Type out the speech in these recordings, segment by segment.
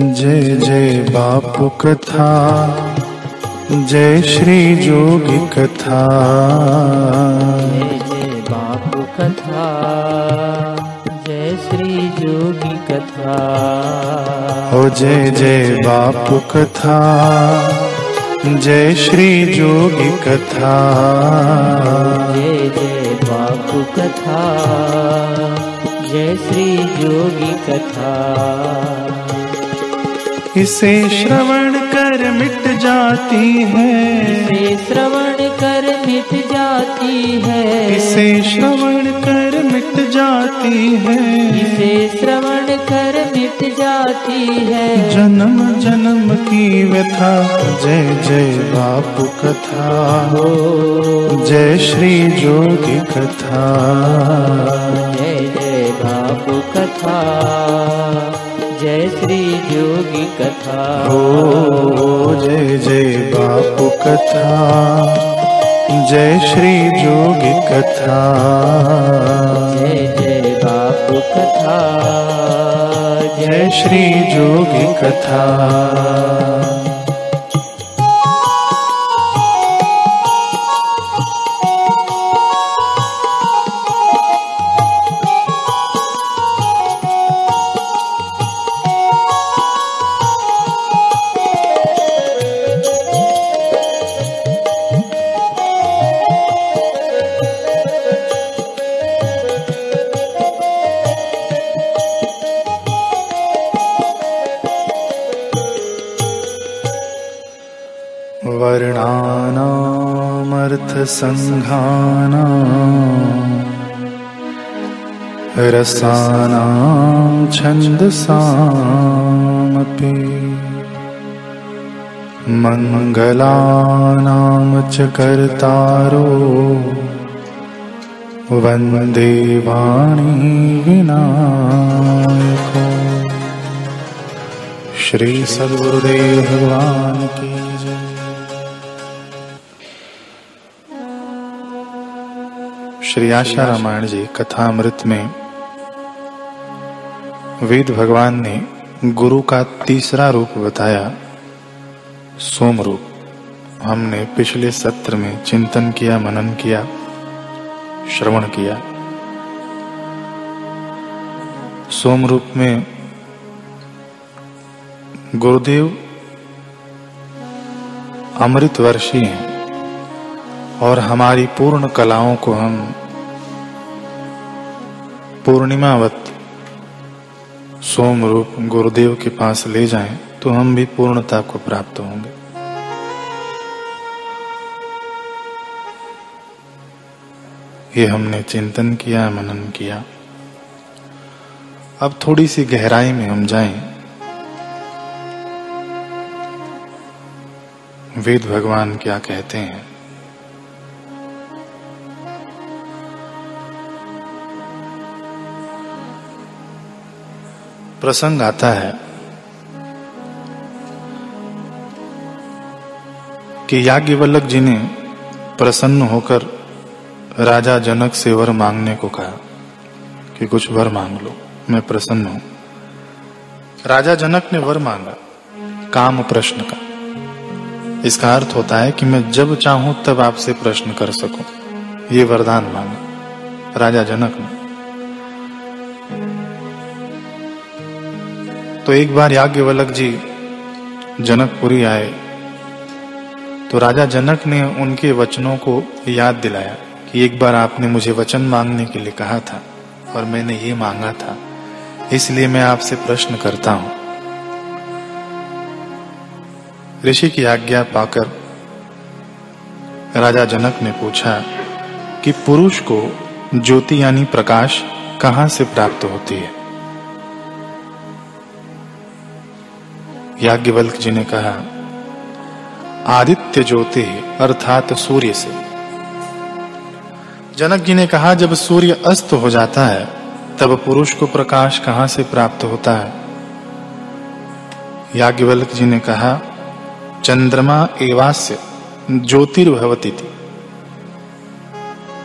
जय जय बापू कथा जय श्री जोगी कथा। जय जय बापू कथा जय श्री जोगी कथा। हो जय जय बापू कथा जय श्री जोगी कथा। जय जय बापू कथा जय श्री जोगी कथा इसे श्रवण कर मिट जाती है। इसे श्रवण कर मिट जाती है। इसे श्रवण कर मिट जाती है। इसे श्रवण कर मिट जाती है। जन्म जन्म की व्यथा जय जय बापू कथा हो जय श्री जोगी कथा। जय जय बापू कथा। जय श्री जोगी कथा। हो जय जय बापू कथा। जय श्री जोगी कथा। जय जय बापू कथा। जय श्री जोगी कथा। वर्णानामर्थसङ्घानाम् रसानां छन्दसामपि मङ्गलानां च कर्तारो वन्दे वाणी विनायको। श्री सद्गुरुदेव भगवान श्री आशा रामायण जी कथामृत में वेद भगवान ने गुरु का तीसरा रूप बताया सोम रूप हमने पिछले सत्र में चिंतन किया, मनन किया, श्रवण किया। सोम रूप में गुरुदेव अमृत वर्षी हैं और हमारी पूर्ण कलाओं को हम पूर्णिमावत सोम रूप गुरुदेव के पास ले जाएँ तो हम भी पूर्णता को प्राप्त होंगे। ये हमने चिंतन किया, मनन किया। अब थोड़ी सी गहराई में हम जाएँ। वेद भगवान क्या कहते हैं? प्रसंग आता है कि याज्ञवल्लक जी ने प्रसन्न होकर राजा जनक से वर मांगने को कहा कि कुछ वर मांग लो, मैं प्रसन्न हूँ। राजा जनक ने वर मांगा, काम प्रश्न का। इसका अर्थ होता है कि मैं जब चाहूँ तब आपसे प्रश्न कर सकूँ। ये वरदान मांगा, राजा जनक ने। तो एक बार याज्ञवल्लक जी जनकपुरी आए तो राजा जनक ने उनके वचनों को याद दिलाया कि एक बार आपने मुझे वचन मांगने के लिए कहा था और मैंने ये मांगा था, इसलिए मैं आपसे प्रश्न करता हूँ। ऋषि की आज्ञा पाकर राजा जनक ने पूछा कि पुरुष को ज्योति यानी प्रकाश कहाँ से प्राप्त होती है? याज्ञवल्क जी ने कहा, आदित्य ज्योति अर्थात सूर्य से। जनक जी ने कहा, जब सूर्य अस्त हो जाता है, तब पुरुष को प्रकाश कहाँ से प्राप्त होता है? याज्ञवल्क जी ने कहा, चंद्रमा एवास्य ज्योतिर्भवती थी।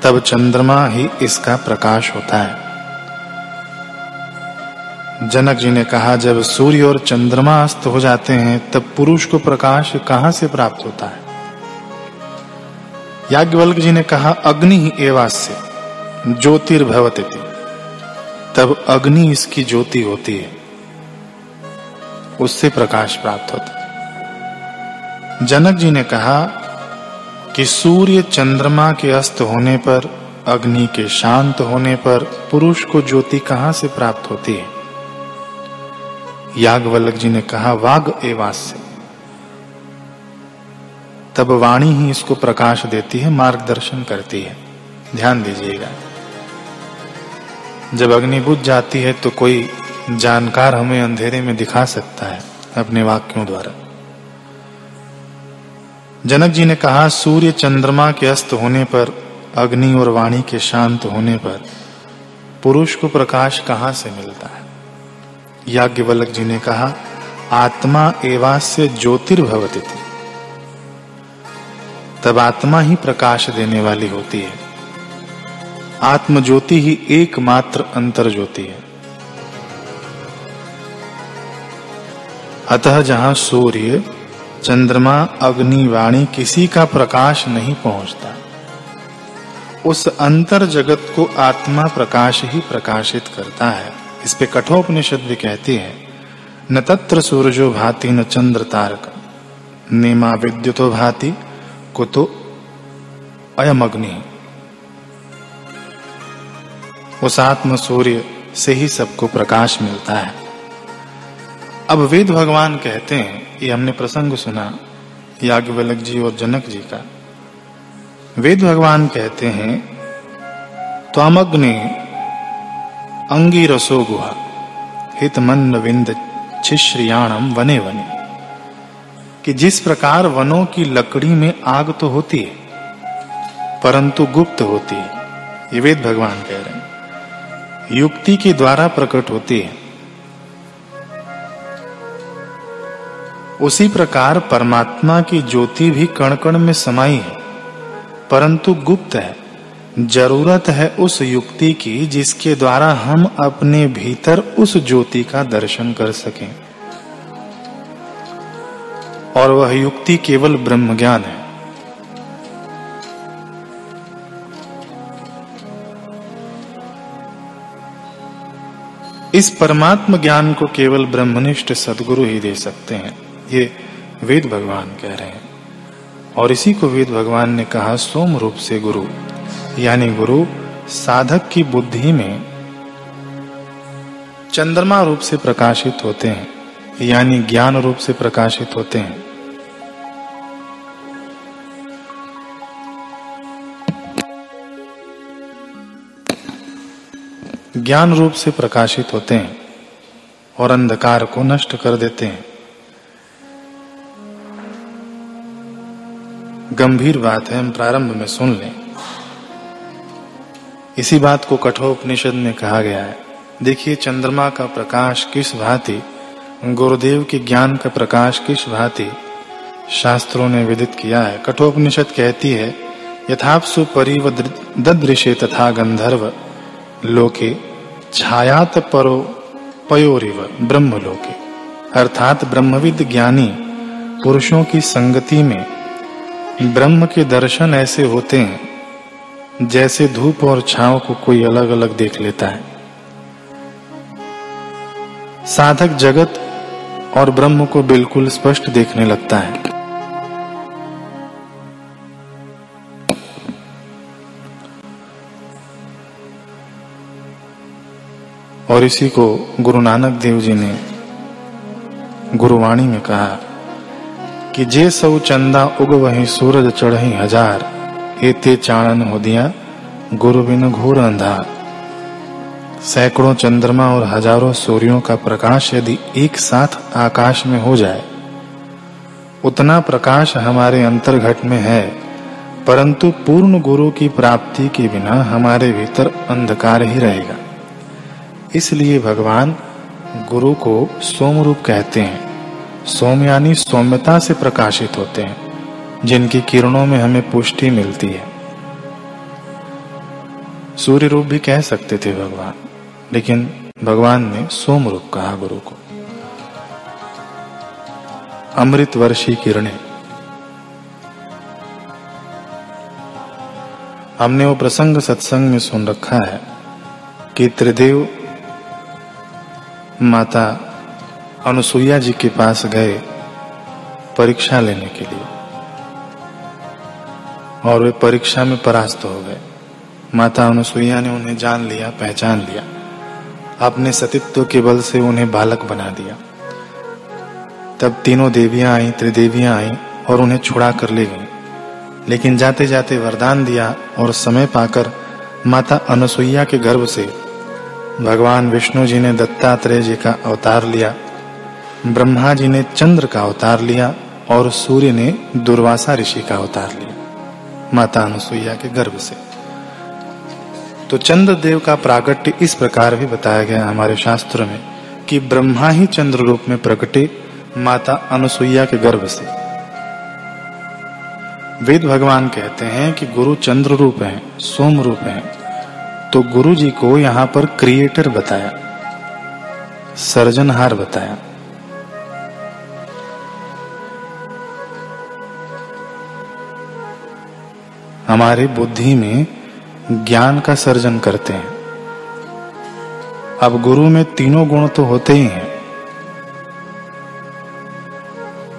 तब चंद्रमा ही इसका प्रकाश होता है। जनक जी ने कहा, जब सूर्य और चंद्रमा अस्त हो जाते हैं, तब पुरुष को प्रकाश कहाँ से प्राप्त होता है? याज्ञवल्क जी ने कहा, अग्नि ही एवास्य, ज्योतिर्भवती। तब अग्नि इसकी ज्योति होती है, उससे प्रकाश प्राप्त होता है। जनक जी ने कहा कि सूर्य चंद्रमा के अस्त होने पर, अग्नि के शांत होने पर, पुरुष को ज्योति कहाँ से प्राप्त होती है? यागवल्लभ जी ने कहा, वाग एवास्य। तब वाणी ही इसको प्रकाश देती है, मार्गदर्शन करती है। ध्यान दीजिएगा। जब अग्नि बुझ जाती है तो कोई जानकार हमें अंधेरे में दिखा सकता है, अपने वाक्यों द्वारा। जनक जी ने कहा, सूर्य चंद्रमा के अस्त होने पर, अग्नि और वाणी के शांत होने पर, पुरुष को प्रकाश कहाँ से मिलता है? याज्ञवल्लभ जी ने कहा, आत्मा एवास्य ज्योतिर्भवती थी। तब आत्मा ही प्रकाश देने वाली होती है। आत्म ज्योति ही एकमात्र अंतर ज्योति है। अतः जहाँ सूर्य, चंद्रमा, अग्नि, वाणी किसी का प्रकाश नहीं पहुँचता, उस अंतर जगत को आत्मा प्रकाश ही प्रकाशित करता है। इस पे कठोपनिषद भी कहती है, न तत्र सूरजो भाति न चंद्र तारक, नेमा विद्युतो भाति कुतो अयम अग्नि उस आत्म सूर्य से ही सबको प्रकाश मिलता है। अब वेद भगवान कहते हैं, ये हमने प्रसंग सुना याज्ञवल्क जी और जनक जी का। वेद भगवान कहते हैं, त्वामग्नि अंगिरसो गुहा हित मन विंद छिश्रियाणम वने वने। कि जिस प्रकार वनों की लकड़ी में आग तो होती है, परंतु गुप्त होती है, ये वेद भगवान कह रहे हैं। युक्ति के द्वारा प्रकट होती है। उसी प्रकार परमात्मा की ज्योति भी कण कण में समाई है, परंतु गुप्त है। ज़रूरत है उस युक्ति की जिसके द्वारा हम अपने भीतर उस ज्योति का दर्शन कर सकें। और वह युक्ति केवल ब्रह्म ज्ञान है। इस परमात्म ज्ञान को केवल ब्रह्मनिष्ठ सदगुरु ही दे सकते हैं, ये वेद भगवान कह रहे हैं। और इसी को वेद भगवान ने कहा, सोम रूप से गुरु। यानी गुरु, साधक की बुद्धि में चंद्रमा रूप से प्रकाशित होते हैं, यानी ज्ञान रूप से प्रकाशित होते हैं। ज्ञान रूप से प्रकाशित होते हैं और अंधकार को नष्ट कर देते हैं। गंभीर बात है, हम प्रारंभ में सुन लें। इसी बात को कठोपनिषद में कहा गया है। देखिए चंद्रमा का प्रकाश किस भांति, गुरुदेव के ज्ञान का प्रकाश किस भांति शास्त्रों ने विदित किया है। कठोपनिषद कहती है, यथापसु परिव तथा गंधर्व लोके छायात परो पयोरिव ब्रह्म लोके अर्थात ब्रह्मविद ज्ञानी पुरुषों की संगति में ब्रह्म के दर्शन ऐसे होते हैं जैसे धूप और छांव को कोई अलग अलग देख लेता है। साधक जगत और ब्रह्म को बिल्कुल स्पष्ट देखने लगता है। और इसी को गुरु नानक देव जी ने गुरुवाणी में कहा कि जे सौ चंदा उग वही सूरज चढ़ी हज़ार एते चाणन हो दिया गुरु बिन घोर अंधार। सैकड़ों चंद्रमा और हज़ारों सूर्यों का प्रकाश यदि एक साथ आकाश में हो जाए, उतना प्रकाश हमारे अंतर्घट में है, परंतु पूर्ण गुरु की प्राप्ति के बिना हमारे भीतर अंधकार ही रहेगा। इसलिए भगवान गुरु को सोम रूप कहते हैं, सोम यानी सौम्यता से प्रकाशित होते हैं। जिनकी किरणों में हमें पुष्टि मिलती है। सूर्य रूप भी कह सकते थे भगवान, लेकिन भगवान ने सोम रूप कहा गुरु को। अमृत वर्षी किरणें। हमने वो प्रसंग सत्संग में सुन रखा है कि त्रिदेव माता अनुसुईया जी के पास गए परीक्षा लेने के लिए। और वे परीक्षा में परास्त हो गए। माता अनुसुईया ने उन्हें जान लिया, पहचान लिया। अपने सतित्व के बल से उन्हें बालक बना दिया। तब तीनों देवियाँ आई, त्रिदेवियाँ आई और उन्हें छुड़ा कर ले गईं। लेकिन जाते जाते वरदान दिया और समय पाकर माता अनुसुईया के गर्भ से भगवान विष्णु जी ने दत्तात्रेय जी का अवतार लिया, ब्रह्मा जी ने चंद्र का अवतार लिया और सूर्य ने दुर्वासा ऋषि का अवतार लिया। माता अनुसुईया के गर्भ से। तो चंद्र देव का प्रागट्य इस प्रकार भी बताया गया हमारे शास्त्र में कि ब्रह्मा ही चंद्र रूप में प्रकटे माता अनुसुईया के गर्भ से। वेद भगवान कहते हैं कि गुरु चंद्र रूप है, सोम रूप है। तो गुरु जी को यहाँ पर क्रिएटर बताया, सर्जनहार बताया। हमारे बुद्धि में ज्ञान का सर्जन करते हैं। अब गुरु में तीनों गुण तो होते ही हैं।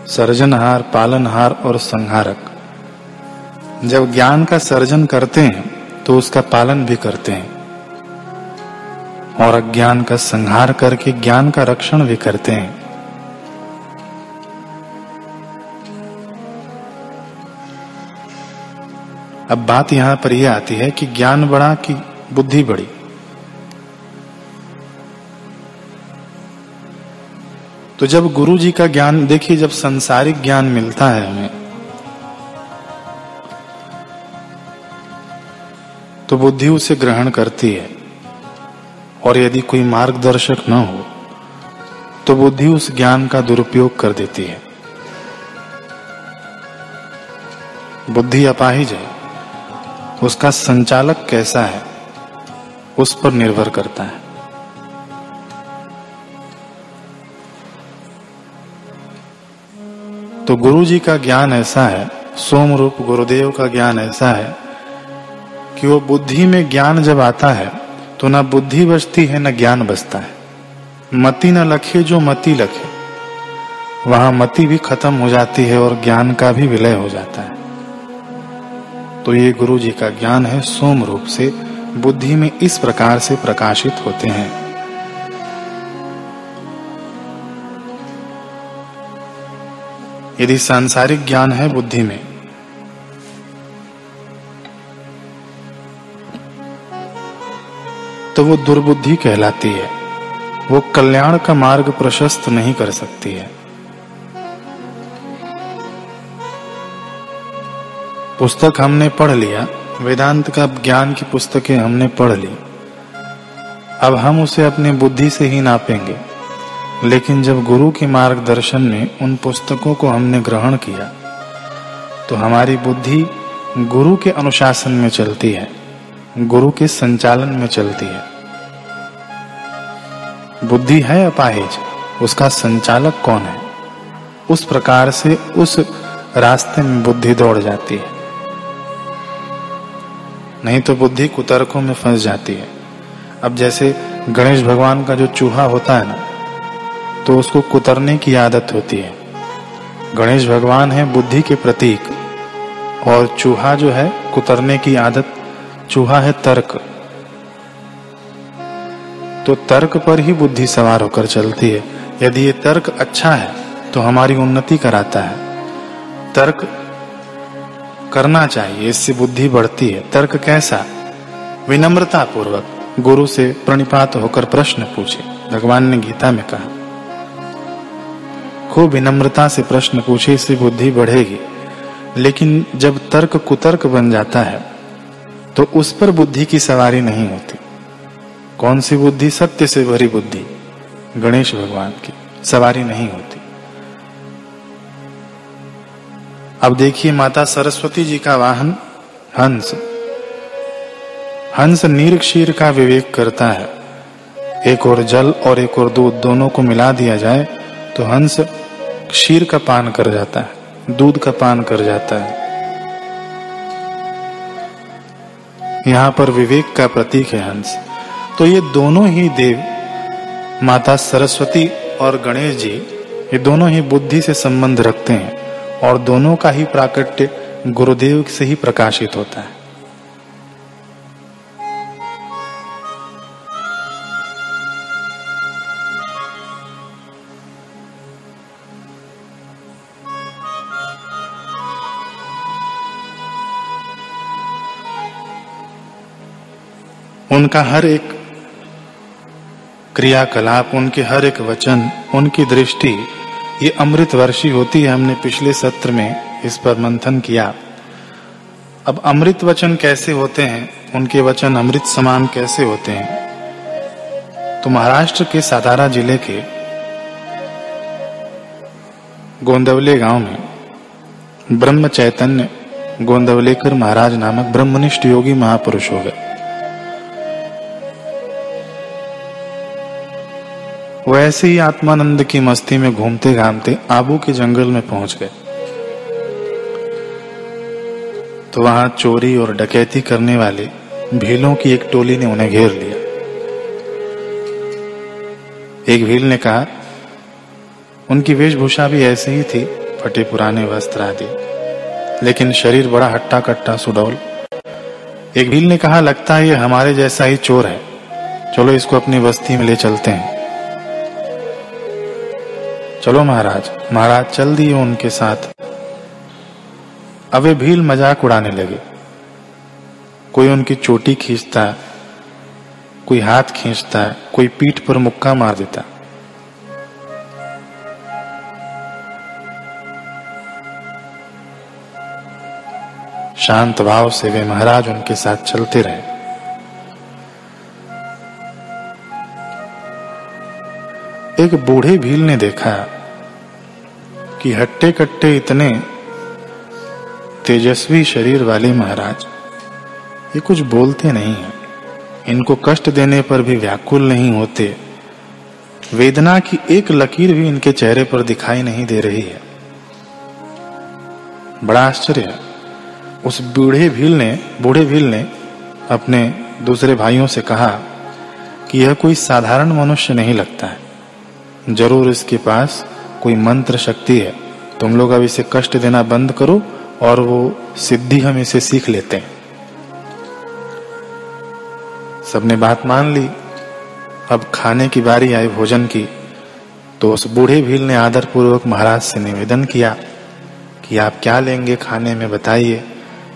सर्जनहार, पालनहार और संहारक। जब ज्ञान का सर्जन करते हैं तो उसका पालन भी करते हैं। और अज्ञान का संहार करके ज्ञान का रक्षण भी करते हैं। अब बात यहाँ पर यह आती है कि ज्ञान बढ़ा कि बुद्धि बढ़ी तो जब गुरु जी का ज्ञान, देखिए जब संसारिक ज्ञान मिलता है हमें तो बुद्धि उसे ग्रहण करती है। और यदि कोई मार्गदर्शक न हो तो बुद्धि उस ज्ञान का दुरुपयोग कर देती है। बुद्धि अपाहिज है। उसका संचालक कैसा है, उस पर निर्भर करता है। तो गुरु जी का ज्ञान ऐसा है सोम रूप गुरुदेव का ज्ञान ऐसा है, कि वो बुद्धि में ज्ञान जब आता है तो ना बुद्धि बचती है, न ज्ञान बचता है। मति न लखे जो मति लखे, वहाँ मति भी खत्म हो जाती है और ज्ञान का भी विलय हो जाता है। तो ये गुरु जी का ज्ञान है सोम रूप से, बुद्धि में इस प्रकार से प्रकाशित होते हैं। यदि सांसारिक ज्ञान है बुद्धि में तो वो दुर्बुद्धि कहलाती है। वो कल्याण का मार्ग प्रशस्त नहीं कर सकती है। पुस्तक हमने पढ़ लिया, वेदांत का ज्ञान की पुस्तकें हमने पढ़ ली। अब हम उसे अपने बुद्धि से ही नापेंगे। लेकिन जब गुरु के मार्गदर्शन में उन पुस्तकों को हमने ग्रहण किया तो हमारी बुद्धि गुरु के अनुशासन में चलती है, गुरु के संचालन में चलती है। बुद्धि है अपाहिज, उसका संचालक कौन है? उस प्रकार से उस रास्ते में बुद्धि दौड़ जाती है। नहीं तो बुद्धि कुतर्कों में फंस जाती है। अब जैसे गणेश भगवान का जो चूहा होता है ना तो उसको कुतरने की आदत होती है। गणेश भगवान है बुद्धि के प्रतीक, और चूहा जो है कुतरने की आदत, चूहा है तर्क। तो तर्क पर ही बुद्धि सवार होकर चलती है। यदि ये तर्क अच्छा है तो हमारी उन्नति कराता है। तर्क करना चाहिए, इससे बुद्धि बढ़ती है। तर्क कैसा? विनम्रता पूर्वक गुरु से प्रणिपात होकर प्रश्न पूछे। भगवान ने गीता में कहा, खूब विनम्रता से प्रश्न पूछे, इससे बुद्धि बढ़ेगी। लेकिन जब तर्क कुतर्क बन जाता है तो उस पर बुद्धि की सवारी नहीं होती। कौन सी बुद्धि? सत्य से भरी बुद्धि, गणेश भगवान की, सवारी नहीं होती। अब देखिए माता सरस्वती जी का वाहन हंस। हंस नीर क्षीर का विवेक करता है। एक और जल और एक और दूध दोनों को मिला दिया जाए तो हंस क्षीर का पान कर जाता है, दूध का पान कर जाता है। यहाँ पर विवेक का प्रतीक है हंस। तो ये दोनों ही देव, माता सरस्वती और गणेश जी, ये दोनों ही बुद्धि से संबंध रखते हैं। और दोनों का ही प्राकट्य गुरुदेव से ही प्रकाशित होता है। उनका हर एक क्रियाकलाप, उनके हर एक वचन, उनकी दृष्टि ये अमृत वर्षी होती है हमने पिछले सत्र में, इस पर मंथन किया। अब अमृत वचन कैसे होते हैं, उनके वचन अमृत समान कैसे होते हैं? तो महाराष्ट्र के सातारा ज़िले के गोंदवले गाँव में ब्रह्म चैतन्य गोंदवलेकर महाराज नामक ब्रह्मनिष्ठ योगी महापुरुष हो गए। वो ऐसे ही आत्मानंद की मस्ती में घूमते घामते आबू के जंगल में पहुँच गए। तो वहाँ चोरी और डकैती करने वाले भीलों की एक टोली ने उन्हें घेर लिया। एक भील ने कहा, उनकी वेशभूषा भी ऐसे ही थी, फटे पुराने वस्त्र आदि, लेकिन शरीर बड़ा हट्टा कट्टा सुडौल। एक भील ने कहा, लगता है ये हमारे जैसा ही चोर है। चलो इसको अपनी बस्ती में ले चलते हैं। चलो महाराज महाराज चल दिए उनके साथ। अब वे भील मज़ाक उड़ाने लगे। कोई उनकी चोटी खींचता, कोई हाथ खींचता, कोई पीठ पर मुक्का मार देता। शांत भाव से वे महाराज उनके साथ चलते रहे। एक बूढ़े भील ने देखा कि हट्टे कट्टे इतने तेजस्वी शरीर वाले महाराज, ये कुछ बोलते नहीं हैं। इनको कष्ट देने पर भी व्याकुल नहीं होते। वेदना की एक लकीर भी इनके चेहरे पर दिखाई नहीं दे रही है। बड़ा आश्चर्य। उस बूढ़े भील ने, बूढ़े भील ने अपने दूसरे भाइयों से कहा कि यह कोई साधारण मनुष्य नहीं लगता है। ज़रूर इसके पास कोई मंत्र शक्ति है। तुम लोग अब इसे कष्ट देना बंद करो और वो सिद्धि हम इसे सीख लेते हैं। सबने बात मान ली। अब खाने की बारी आई, भोजन की। तो उस बूढ़े भील ने आदर पूर्वक महाराज से निवेदन किया कि आप क्या लेंगे खाने में बताइए।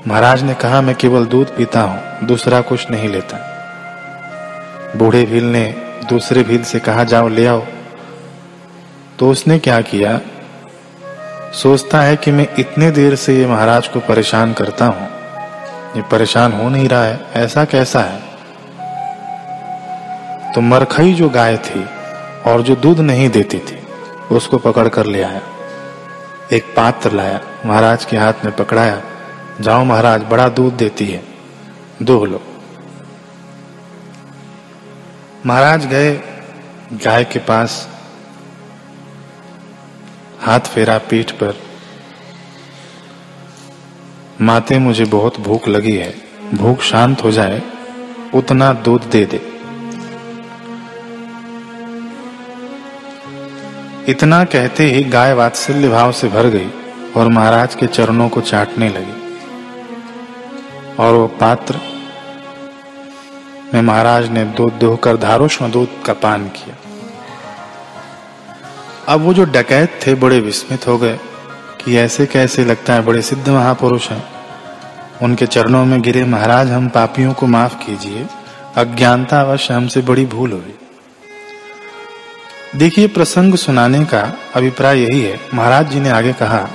महाराज ने कहा, मैं केवल दूध पीता हूँ, दूसरा कुछ नहीं लेता। बूढ़े भील ने दूसरे भील से कहा, जाओ ले आओ। तो उसने क्या किया? सोचता है कि मैं इतने देर से ये महाराज को परेशान करता हूँ। ये परेशान हो नहीं रहा है, ऐसा कैसा है? तो मरखई जो गाय थी और जो दूध नहीं देती थी, उसको पकड़ कर ले आया। एक पात्र लाया, महाराज के हाथ में पकड़ाया। जाओ महाराज, बड़ा दूध देती है। दो लो। महाराज गए गाय के पास। हाथ फेरा पीठ पर। माते, मुझे बहुत भूख लगी है। भूख शांत हो जाए, उतना दूध दे दे। इतना कहते ही गाय वात्सल्य भाव से भर गई और महाराज के चरणों को चाटने लगी। और वो पात्र में महाराज ने दूध दोहकर धारोष्ण दूध का पान किया। अब वो जो डकैत थे बड़े विस्मित हो गए कि ऐसे कैसे लगता है बड़े सिद्ध महापुरुष हैं। उनके चरणों में गिरे महाराज, हम पापियों को माफ़ कीजिए। अज्ञानता अवश्य हमसे बड़ी भूल हुई। देखिए, प्रसंग सुनाने का अभिप्राय यही है। महाराज जी ने आगे कहा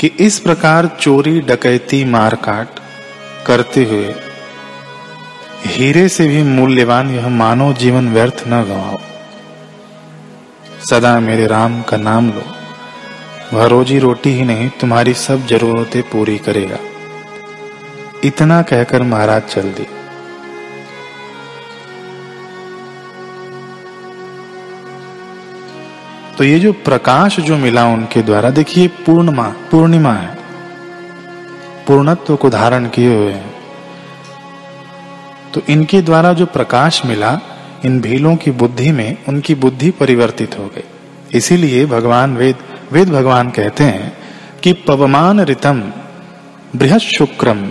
कि इस प्रकार चोरी, डकैती, मारकाट करते हुए हीरे से भी मूल्यवान यह मानव जीवन व्यर्थ न गवाओ। सदा मेरे राम का नाम लो। वह रोजी रोटी ही नहीं, तुम्हारी सब जरूरतें पूरी करेगा। इतना कहकर महाराज चल दिए। तो ये जो प्रकाश जो मिला उनके द्वारा, देखिए पूर्णिमा पूर्णिमा है। पूर्णत्व को धारण किए हुए हैं। तो इनके द्वारा जो प्रकाश मिला इन भीलों की बुद्धि में उनकी बुद्धि परिवर्तित हो गई। इसीलिए भगवान वेद वेद भगवान कहते हैं कि पवमान ऋतम बृहद शुक्रम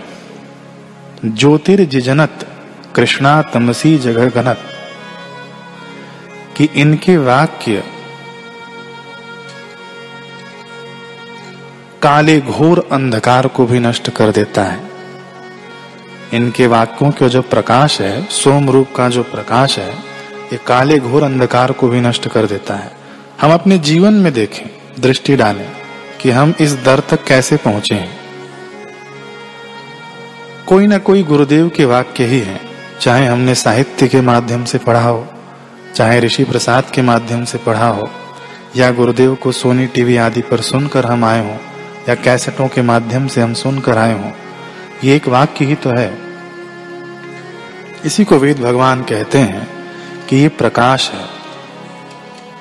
ज्योतिर्जिजनत कृष्णा तमसी जगह गनत कि इनके वाक्य काले घोर अंधकार को भी नष्ट कर देता है। इनके वाक्यों का जो प्रकाश है, सोम रूप का जो प्रकाश है, ये काले घोर अंधकार को भी नष्ट कर देता है। हम अपने जीवन में देखें, दृष्टि डालें कि हम इस दर तक कैसे पहुँचे हैं। कोई ना कोई गुरुदेव के वाक्य ही है, चाहे हमने साहित्य के माध्यम से पढ़ा हो, चाहे ऋषि प्रसाद के माध्यम से पढ़ा हो, या गुरुदेव को सोनी टीवी आदि पर सुनकर हम आए हों, या कैसेटों के माध्यम से हम सुनकर आए हों, ये एक वाक्य ही तो है। इसी को वेद भगवान कहते हैं कि ये प्रकाश है।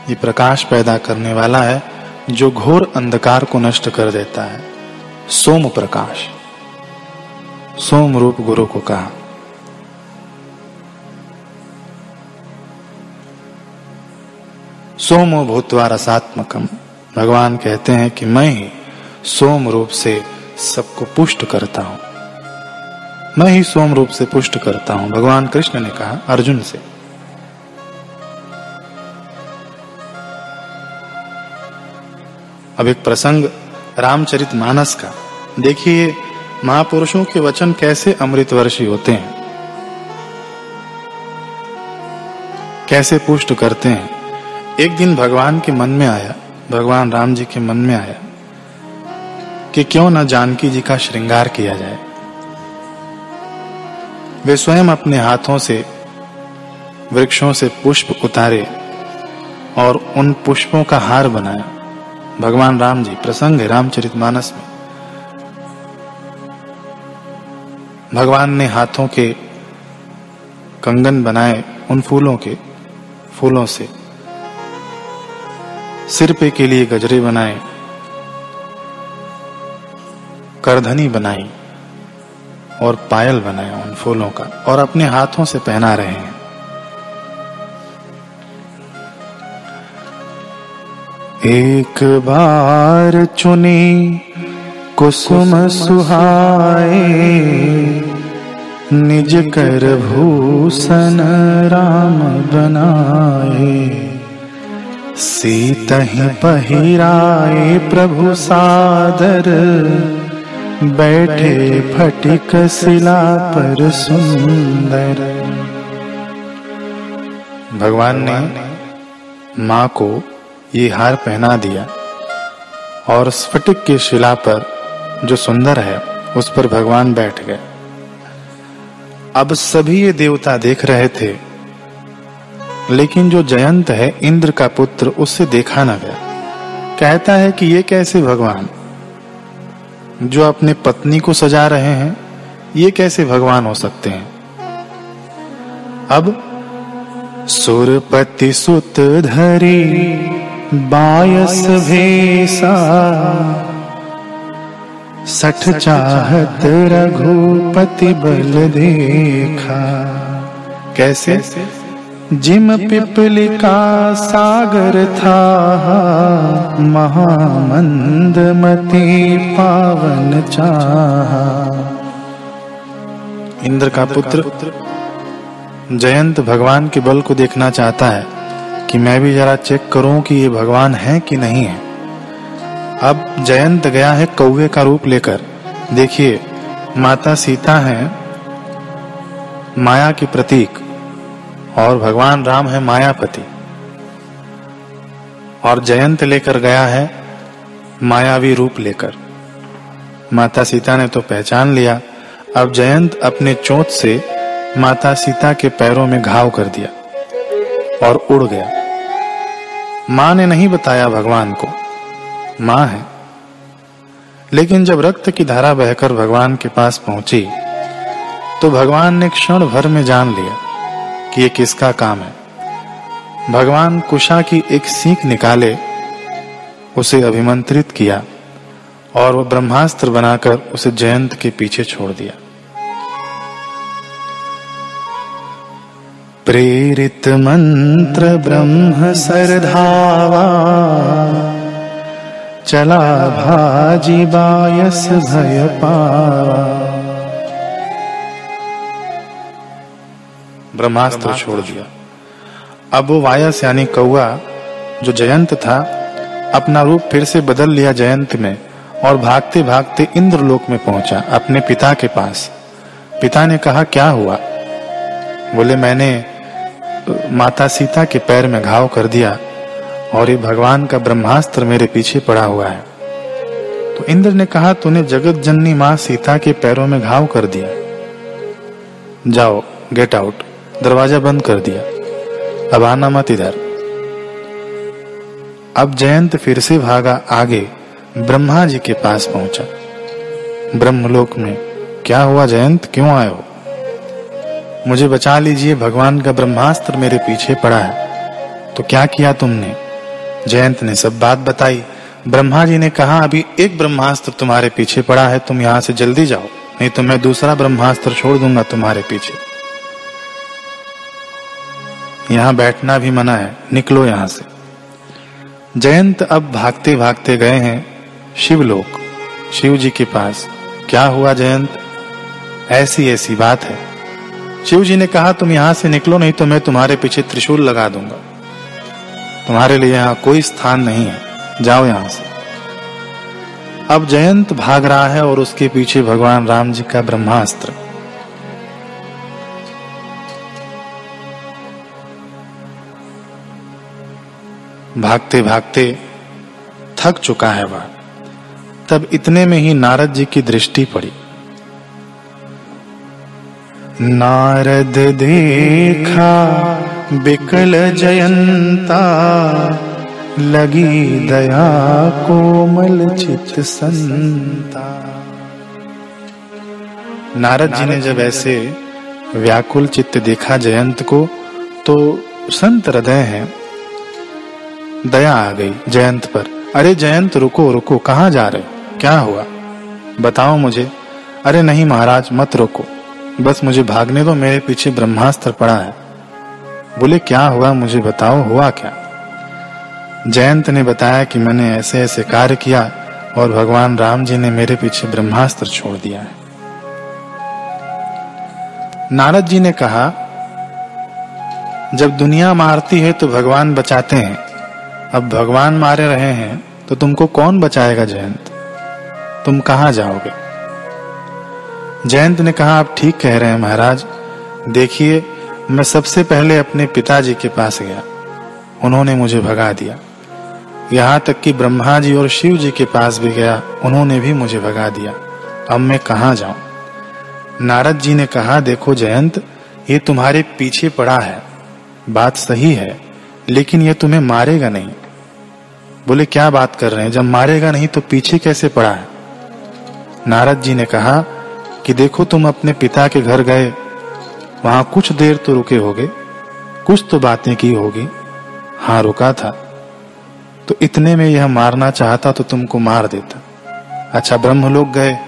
ये प्रकाश पैदा करने वाला है, जो घोर अंधकार को नष्ट कर देता है। सोम प्रकाश। सोम रूप गुरु को कहा। सोम भूतवा रसात्मकम। भगवान कहते हैं कि मैं ही सोम रूप से सबको पुष्ट करता हूँ। मैं ही सोम रूप से पुष्ट करता हूँ, भगवान कृष्ण ने कहा, अर्जुन से। अब एक प्रसंग, रामचरित मानस का। देखिए, महापुरुषों के वचन कैसे अमृतवर्षी होते हैं। कैसे पुष्ट करते हैं। एक दिन भगवान के मन में आया, भगवान राम जी के मन में आया, कि क्यों ना जानकी जी का श्रृंगार किया जाए। वे स्वयं अपने हाथों से, वृक्षों से पुष्प उतारे और उन पुष्पों का हार बनाया। भगवान राम जी प्रसंग है रामचरित मानस में। भगवान ने हाथों के कंगन बनाए उन फूलों के, फूलों से। सिर पे के लिए गजरे बनाए, करधनी बनाई। और पायल बनाया उन फूलों का और अपने हाथों से पहना रहे हैं। एक बार चुनी कुसुम सुहाए, निज कर भूषण राम बनाए। सीत ही पहिराए प्रभु सादर बैठे फटिक शिला पर सुंदर। भगवान ने माँ को ये हार पहना दिया और स्फटिक की शिला पर जो सुंदर है, उस पर भगवान बैठ गए। अब सभी ये देवता देख रहे थे, लेकिन जो जयंत है, इंद्र का पुत्र उससे देखा न गया। कहता है कि ये कैसे भगवान? जो अपने पत्नी को सजा रहे हैं, ये कैसे भगवान हो सकते हैं? अब, सुरपति सुत धरी, बायस भेसा, सठ चाहत रघुपति बल देखा। कैसे? जिम पिपल का सागर था महामंद मती पावन चाह। इंद्र का पुत्र जयंत भगवान के बल को देखना चाहता है कि मैं भी जरा चेक करूँ कि ये भगवान है कि नहीं है। अब जयंत गया है कौवे का रूप लेकर। देखिए, माता सीता है, माया की प्रतीक। और भगवान राम है मायापति। और जयंत लेकर गया है मायावी रूप लेकर। माता सीता ने तो पहचान लिया। अब जयंत अपने चोट से माता सीता के पैरों में घाव कर दिया और उड़ गया। माँ ने नहीं बताया भगवान को। माँ है। लेकिन जब रक्त की धारा बहकर भगवान के पास पहुँची तो भगवान ने क्षण भर में जान लिया। कि ये किसका काम है? भगवान कुशा की एक सीख निकाले, उसे अभिमंत्रित किया और वह ब्रह्मास्त्र बनाकर उसे जयंत के पीछे छोड़ दिया। प्रेरित मंत्र ब्रह्म सरधावा, चला भाजी बायस भय पावा ब्रह्मास्त्र छोड़ दिया। अब वो वायस यानी कौआ जो जयंत था, अपना रूप फिर से बदल लिया जयंत में और भागते भागते इंद्रलोक में पहुँचा अपने पिता के पास। पिता ने कहा, क्या हुआ? बोले, मैंने, माता सीता के पैर में घाव कर दिया और ये भगवान का ब्रह्मास्त्र मेरे पीछे पड़ा हुआ है। तो इंद्र ने कहा, तूने जगत जननी माँ सीता के पैरों में घाव कर दिया। जाओ गेट आउट दरवाज़ा बंद कर दिया। अब आना मत इधर। अब जयंत फिर से भागा आगे, ब्रह्मा जी के पास पहुँचा। ब्रह्मलोक में, क्या हुआ जयंत? क्यों आए हो? मुझे बचा लीजिए, भगवान का ब्रह्मास्त्र मेरे पीछे पड़ा है। तो क्या किया तुमने? जयंत ने सब बात बताई। ब्रह्मा जी ने कहा, अभी एक ब्रह्मास्त्र तुम्हारे पीछे पड़ा है, तुम यहाँ से जल्दी जाओ, नहीं तो मैं दूसरा ब्रह्मास्त्र छोड़ दूँगा तुम्हारे पीछे। यहाँ बैठना भी मना है। निकलो यहाँ से। जयंत अब भागते भागते गए हैं शिवलोक। शिव जी के पास, क्या हुआ जयंत? ऐसी ऐसी बात है। शिव जी ने कहा, तुम यहाँ से निकलो, नहीं तो मैं तुम्हारे पीछे त्रिशूल लगा दूँगा। तुम्हारे लिए यहाँ कोई स्थान नहीं है। जाओ यहाँ से। अब जयंत भाग रहा है और उसके पीछे भगवान राम जी का ब्रह्मास्त्र। भागते भागते थक चुका है वह। तब इतने में ही नारद जी की दृष्टि पड़ी। नारद देखा बिकल जयंता, लगी दया कोमल चित संता। नारद जी ने जब ऐसे व्याकुल चित्त देखा जयंत को तो संत हृदय है। दया आ गई जयंत पर। अरे जयंत, रुको रुको, कहाँ जा रहे हो? क्या हुआ? बताओ मुझे। अरे नहीं महाराज, मत रोको। बस मुझे भागने दो, मेरे पीछे ब्रह्मास्त्र पड़ा है। बोले, क्या हुआ? मुझे बताओ, हुआ क्या? जयंत ने बताया कि मैंने ऐसे ऐसे कार्य किया और भगवान राम जी ने मेरे पीछे ब्रह्मास्त्र छोड़ दिया है। नारद जी ने कहा, जब दुनिया मारती है तो भगवान बचाते हैं। अब भगवान मारे रहे हैं तो तुमको कौन बचाएगा जयंत? तुम कहा जाओगे? जयंत ने कहा, आप ठीक कह रहे हैं महाराज। देखिए, मैं सबसे पहले अपने पिताजी के पास गया। उन्होंने मुझे भगा दिया। यहाँ तक कि ब्रह्मा जी और शिव जी के पास भी गया, उन्होंने भी मुझे भगा दिया। अब मैं कहा जाऊँ? नारद जी ने कहा, देखो जयंत, ये तुम्हारे पीछे पड़ा है। बात सही है, लेकिन ये तुम्हें मारेगा नहीं। बोले, क्या बात कर रहे हैं? जब मारेगा नहीं तो पीछे कैसे पड़ा है? नारद जी ने कहा कि देखो, तुम अपने पिता के घर गए, वहाँ कुछ देर तो रुके होगे, कुछ तो बातें की होगी। हाँ रुका था। तो इतने में यह मारना चाहता तो तुमको मार देता। अच्छा ब्रह्म लोग गए,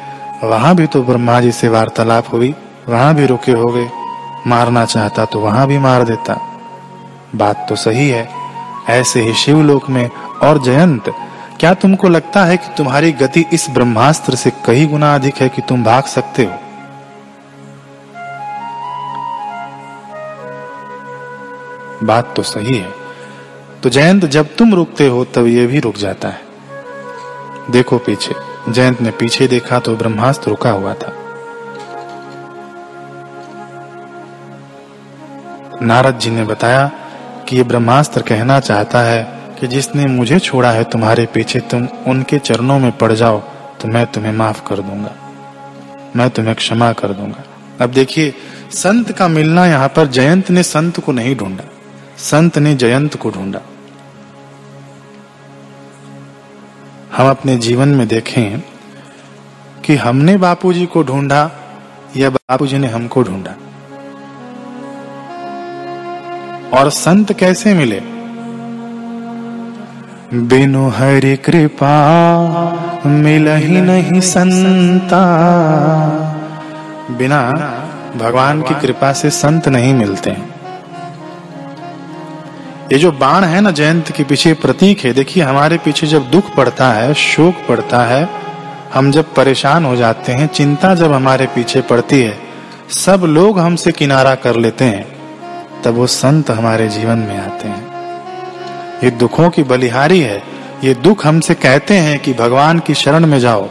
वहाँ भी तो ब्रह्मा जी से वार्तालाप हुई, वहाँ भी रुके हो गए मारना चाहता तो वहाँ भी मार देता। बात तो सही है, ऐसे ही शिवलोक में और जयंत, क्या तुमको लगता है कि तुम्हारी गति इस ब्रह्मास्त्र से कई गुना अधिक है कि तुम भाग सकते हो? बात तो सही है। तो जयंत, जब तुम रुकते हो, तब ये भी रुक जाता है। देखो पीछे। जयंत ने पीछे देखा तो ब्रह्मास्त्र रुका हुआ था। नारद जी ने बताया कि ये ब्रह्मास्त्र कहना चाहता है कि जिसने मुझे छोड़ा है तुम्हारे पीछे, तुम उनके चरणों में पड़ जाओ तो मैं तुम्हें माफ़ कर दूँगा। मैं तुम्हें क्षमा कर दूँगा। अब देखिए, संत का मिलना यहाँ पर जयंत ने संत को नहीं ढूंढा। संत ने जयंत को ढूंढा। हम अपने जीवन में देखें कि हमने बापूजी को ढूंढा या बापूजी ने हमको ढूंढा। और संत कैसे मिले? बिनु हरि कृपा मिल ही नहीं संता। बिना भगवान की कृपा से संत नहीं मिलते। ये जो बाण है ना जयंत के पीछे प्रतीक है, देखिए हमारे पीछे जब दुख पड़ता है, शोक पड़ता है, हम जब परेशान हो जाते हैं, चिंता जब हमारे पीछे पड़ती है, सब लोग हमसे किनारा कर लेते हैं, तब वो संत हमारे जीवन में आते हैं। ये दुखों की बलिहारी है। ये दुख हमसे कहते हैं कि भगवान की शरण में जाओ।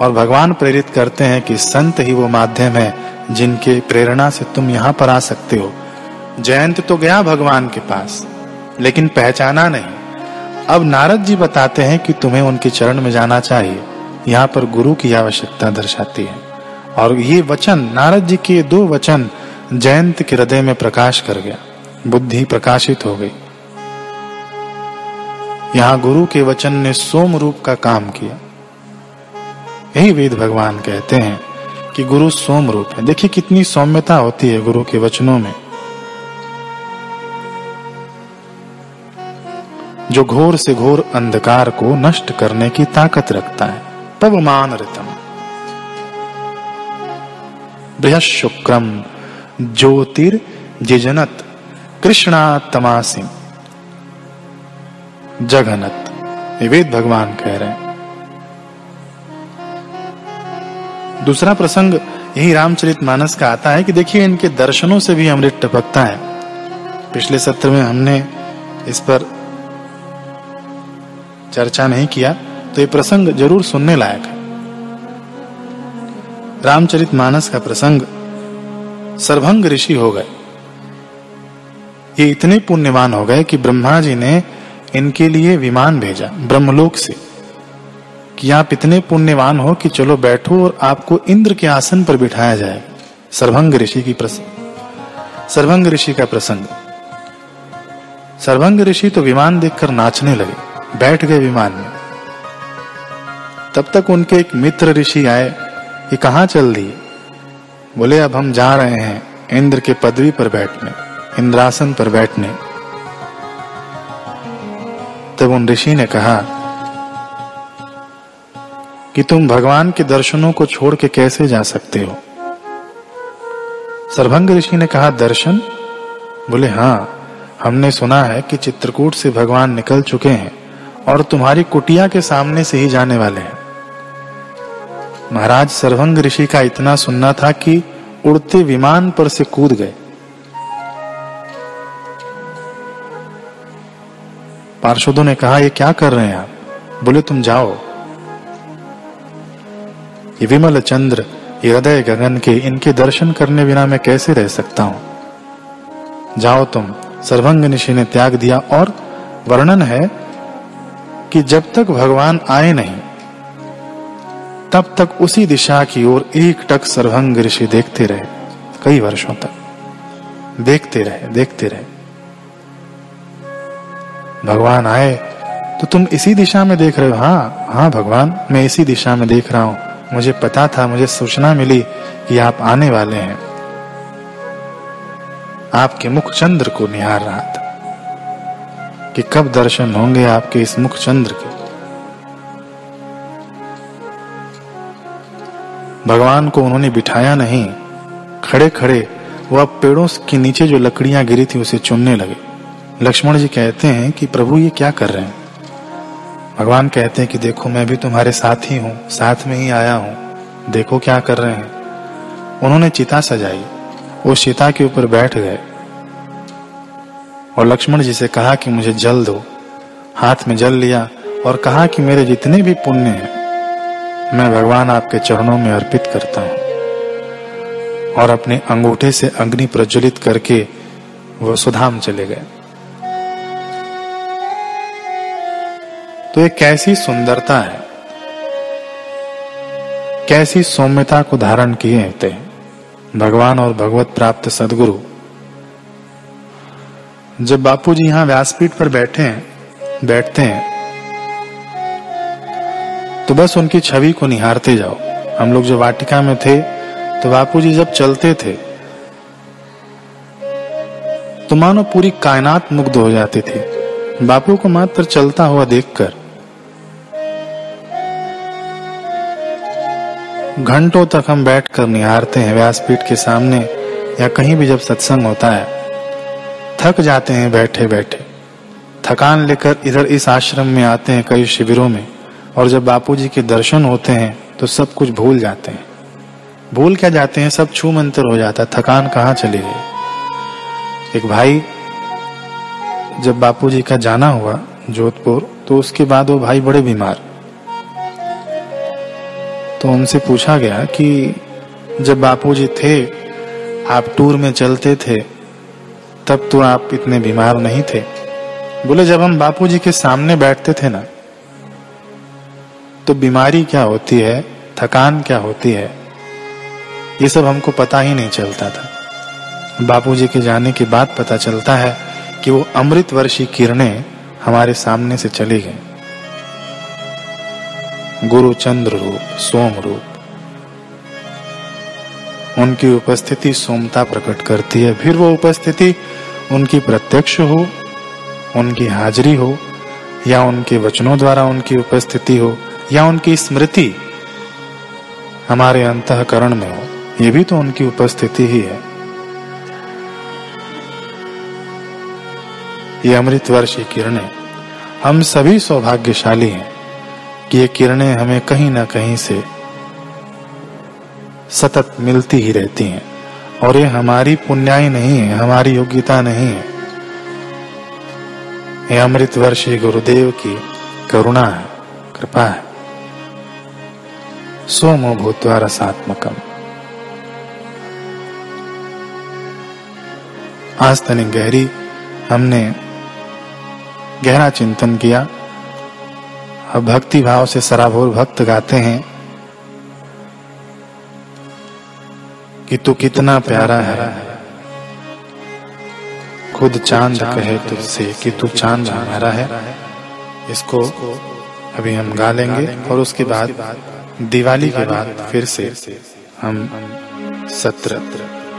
और भगवान प्रेरित करते हैं कि संत ही वो माध्यम है जिनके प्रेरणा से तुम यहाँ पर आ सकते हो। जयंत तो गया भगवान के पास, लेकिन पहचाना नहीं। अब नारद जी बताते हैं कि तुम्हें उनके चरण में जाना चाहिए। यहाँ पर गुरु की आवश्यकता दर्शाती है। और ये वचन, नारद जी के दो वचन जयंत के हृदय में प्रकाश कर गया। बुद्धि प्रकाशित हो गई। यहाँ गुरु के वचन ने सोम रूप का काम किया। यही वेद भगवान कहते हैं कि गुरु सोम रूप है। देखिए कितनी सौम्यता होती है गुरु के वचनों में। जो घोर से घोर अंधकार को नष्ट करने की ताकत रखता है, तब मान ऋतम। बृहत शुक्रम ज्योतिर जिजनत कृष्णा तमासिम। जघनत ये वेद भगवान कह रहे हैं। दूसरा प्रसंग, यही रामचरित मानस का आता है कि देखिए इनके दर्शनों से भी अमृत टपकता है। पिछले सत्र में हमने इस पर चर्चा नहीं किया तो ये प्रसंग ज़रूर सुनने लायक है। रामचरित मानस का प्रसंग सर्वभंग ऋषि हो गए। ये इतने पुण्यवान हो गए कि ब्रह्मा जी ने इनके लिए विमान भेजा ब्रह्मलोक से कि आप इतने पुण्यवान हो कि चलो बैठो और आपको इंद्र के आसन पर बिठाया जाए। सर्वभंग ऋषि की प्रसंग। सर्वभंग ऋषि का प्रसंग। सर्वभंग ऋषि तो विमान देखकर नाचने लगे, बैठ गए विमान में। तब तक उनके एक मित्र ऋषि आए ये कहा चल दिए? बोले, अब हम जा रहे हैं इंद्र के पदवी पर बैठने, इंद्रासन पर बैठने। तब उन ऋषि ने कहा, कि तुम भगवान के दर्शनों को छोड़ के कैसे जा सकते हो? सर्वभंग ऋषि ने कहा, दर्शन? बोले हाँ हमने सुना है कि चित्रकूट से भगवान निकल चुके हैं और तुम्हारी कुटिया के सामने से ही जाने वाले हैं। महाराज सर्वंग ऋषि का इतना सुनना था कि उड़ते विमान पर से कूद गए। पार्षदों ने कहा, ये क्या कर रहे हैं आप? बोले, तुम जाओ। ये विमल चंद्र, ये हृदय गगन के इनके दर्शन करने बिना मैं कैसे रह सकता हूँ? जाओ तुम, सर्वंग ऋषि ने त्याग दिया, और वर्णन है कि जब तक भगवान आए नहीं, तब तक उसी दिशा की ओर एक टक सर्वंग ऋषि देखते रहे, कई वर्षों तक। देखते रहे देखते रहे। भगवान आए तो तुम इसी दिशा में देख रहे हो। हाँ हाँ भगवान, मैं इसी दिशा में देख रहा हूँ। मुझे पता था, मुझे सूचना मिली कि आप आने वाले हैं। आपके मुख चंद्र को निहार रहा था कि कब दर्शन होंगे आपके इस मुख चंद्र के। भगवान को उन्होंने बिठाया नहीं खड़े खड़े वह पेड़ों के नीचे जो लकड़ियाँ गिरी थी उसे चुनने लगे। लक्ष्मण जी कहते हैं कि प्रभु ये क्या कर रहे हैं? भगवान कहते हैं कि देखो, मैं भी तुम्हारे साथ ही हूँ, साथ में ही आया हूँ। देखो क्या कर रहे हैं। उन्होंने चिता सजाई, वो चिता के ऊपर बैठ गए। और लक्ष्मण जी से कहा कि मुझे जल दो। हाथ में जल लिया और कहा कि मेरे जितने भी पुण्य हैं, मैं भगवान आपके चरणों में अर्पित करता हूँ। और अपने अंगूठे से अग्नि प्रज्वलित करके वो सुधाम चले गए। तो ये कैसी सुंदरता है? कैसी सौम्यता को धारण किए होते भगवान और भगवत प्राप्त सदगुरु। जब बापू जी यहाँ व्यासपीठ पर बैठे हैं, बैठते हैं तो बस उनकी छवि को निहारते जाओ। हम लोग जो वाटिका में थे तो बापू जी जब चलते थे तो मानो पूरी कायनात मुग्ध हो जाती थी। बापू को मात्र चलता हुआ देखकर घंटों तक हम बैठकर निहारते हैं व्यासपीठ के सामने या कहीं भी जब सत्संग होता है। थक जाते हैं बैठे बैठे थकान लेकर इधर इस आश्रम में आते हैं कई शिविरों में और जब बापूजी के दर्शन होते हैं तो सब कुछ भूल जाते हैं। भूल क्या जाते हैं? सब छू मंतर हो जाता है। थकान कहाँ चली गई? एक भाई जब बापूजी का जाना हुआ जोधपुर तो उसके बाद वो भाई बड़े बीमार। तो उनसे पूछा गया कि जब बापूजी थे, आप टूर में चलते थे, तब तो आप इतने बीमार नहीं थे। बोले, जब हम बापूजी के सामने बैठते थे ना तो बीमारी क्या होती है, थकान क्या होती है, ये सब हमको पता ही नहीं चलता था। बापूजी के जाने के बाद पता चलता है कि वो अमृत वर्षी किरणें हमारे सामने से चली गई। गुरु चंद्र रूप सोम रूप उनकी उपस्थिति सोमता प्रकट करती है। फिर वो उपस्थिति उनकी प्रत्यक्ष हो, उनकी हाजिरी हो, या उनके वचनों द्वारा उनकी उपस्थिति हो, या उनकी स्मृति हमारे अंतकरण में हो, ये भी तो उनकी उपस्थिति ही है। ये अमृत वर्ष की किरणें हम सभी सौभाग्यशाली हैं। कि ये किरणें हमें कहीं ना कहीं से सतत मिलती ही रहती हैं। और ये हमारी पुण्याई नहीं है, हमारी योग्यता नहीं है। ये अमृत वर्षी गुरुदेव की करुणा है, कृपा है। सोमो भूतवा रसात्मकम। आज तनिक गहरी हमने गहरा चिंतन किया। अब भक्ति भाव से सराभोर भक्त गाते हैं कि तू कितना प्यारा है। खुद चाँद कहे तुझसे कि तू चाँद हमारा है। इसको अभी हम गा लेंगे और उसके बाद दिवाली के बाद फिर से हम सत्र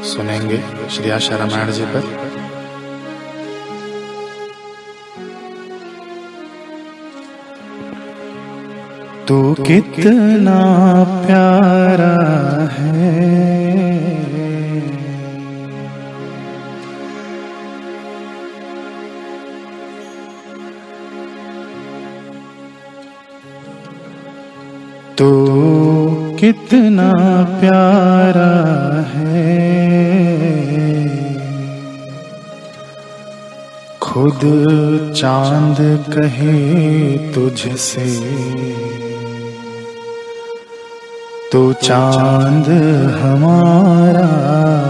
सुनेंगे श्री आशा रामायण जी पर। तू कितना प्यारा है। तू कितना प्यारा है। खुद चाँद कहे तुझसे तो चाँद हमारा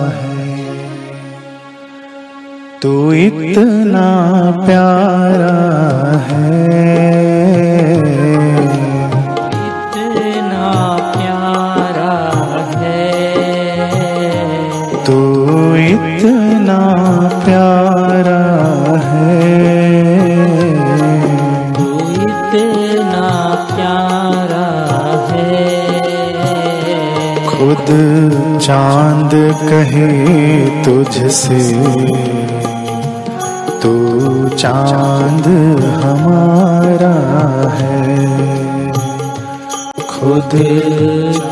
है। तू इतना प्यारा है। इतना प्यारा है। तू इतना खुद चाँद कहे तुझसे, तू चाँद हमारा है। खुद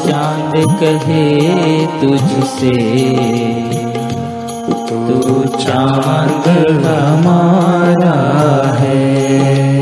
चाँद कहे तुझसे, तू चाँद हमारा है।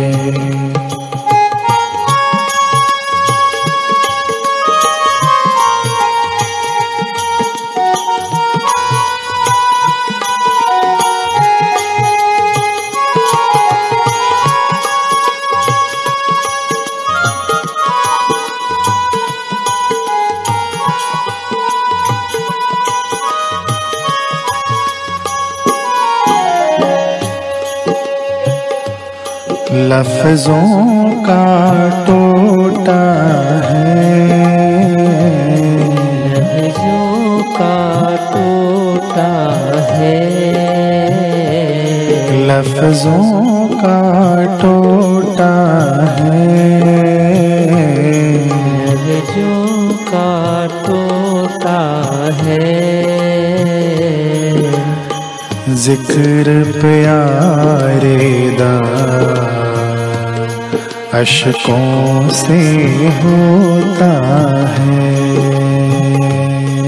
लफ्जों का टोटा है। लहजों का टोटा है। लफ्जों का टोटा है। लहजों का टोटा है। ज़िक्र प्यारे दा अशकों से होता है।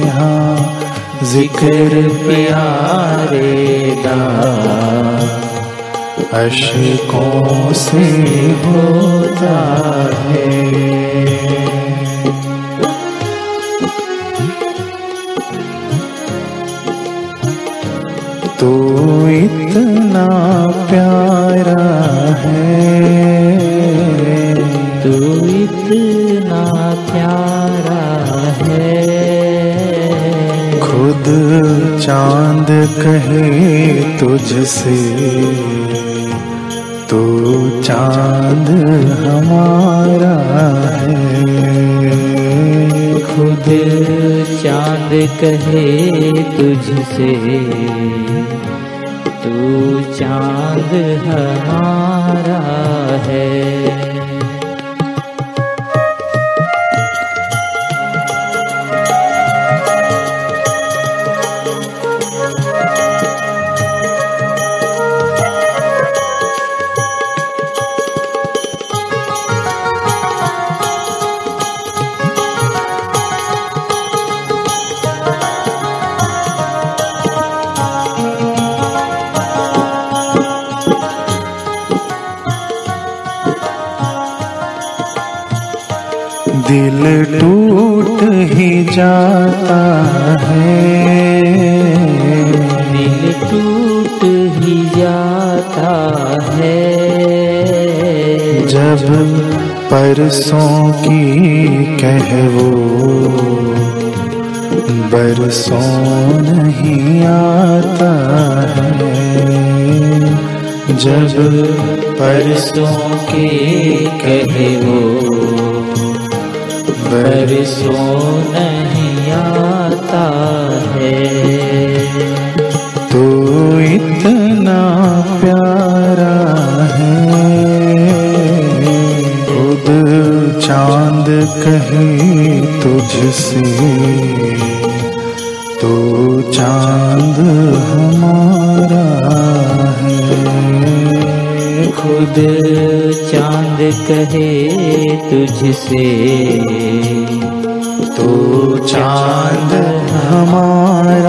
हाँ ज़िक्र प्यारे अशकों से होता है। तो इतना प्यारा है। चाँद कहे तुझसे तो चाँद हमारा है। खुद चाँद कहे तुझसे, तू चाँद हमारा है। दिल टूट ही जाता है। दिल टूट ही जाता है। जब परसों की कहवो बरसों नहीं आता है। जब परसों के कहे वो परसों नहीं आता है तो इतना प्यारा है। खुद चाँद कहे तुझसे तो चाँद हमारा खुद चांद कहे तुझसे तो चांद हमारा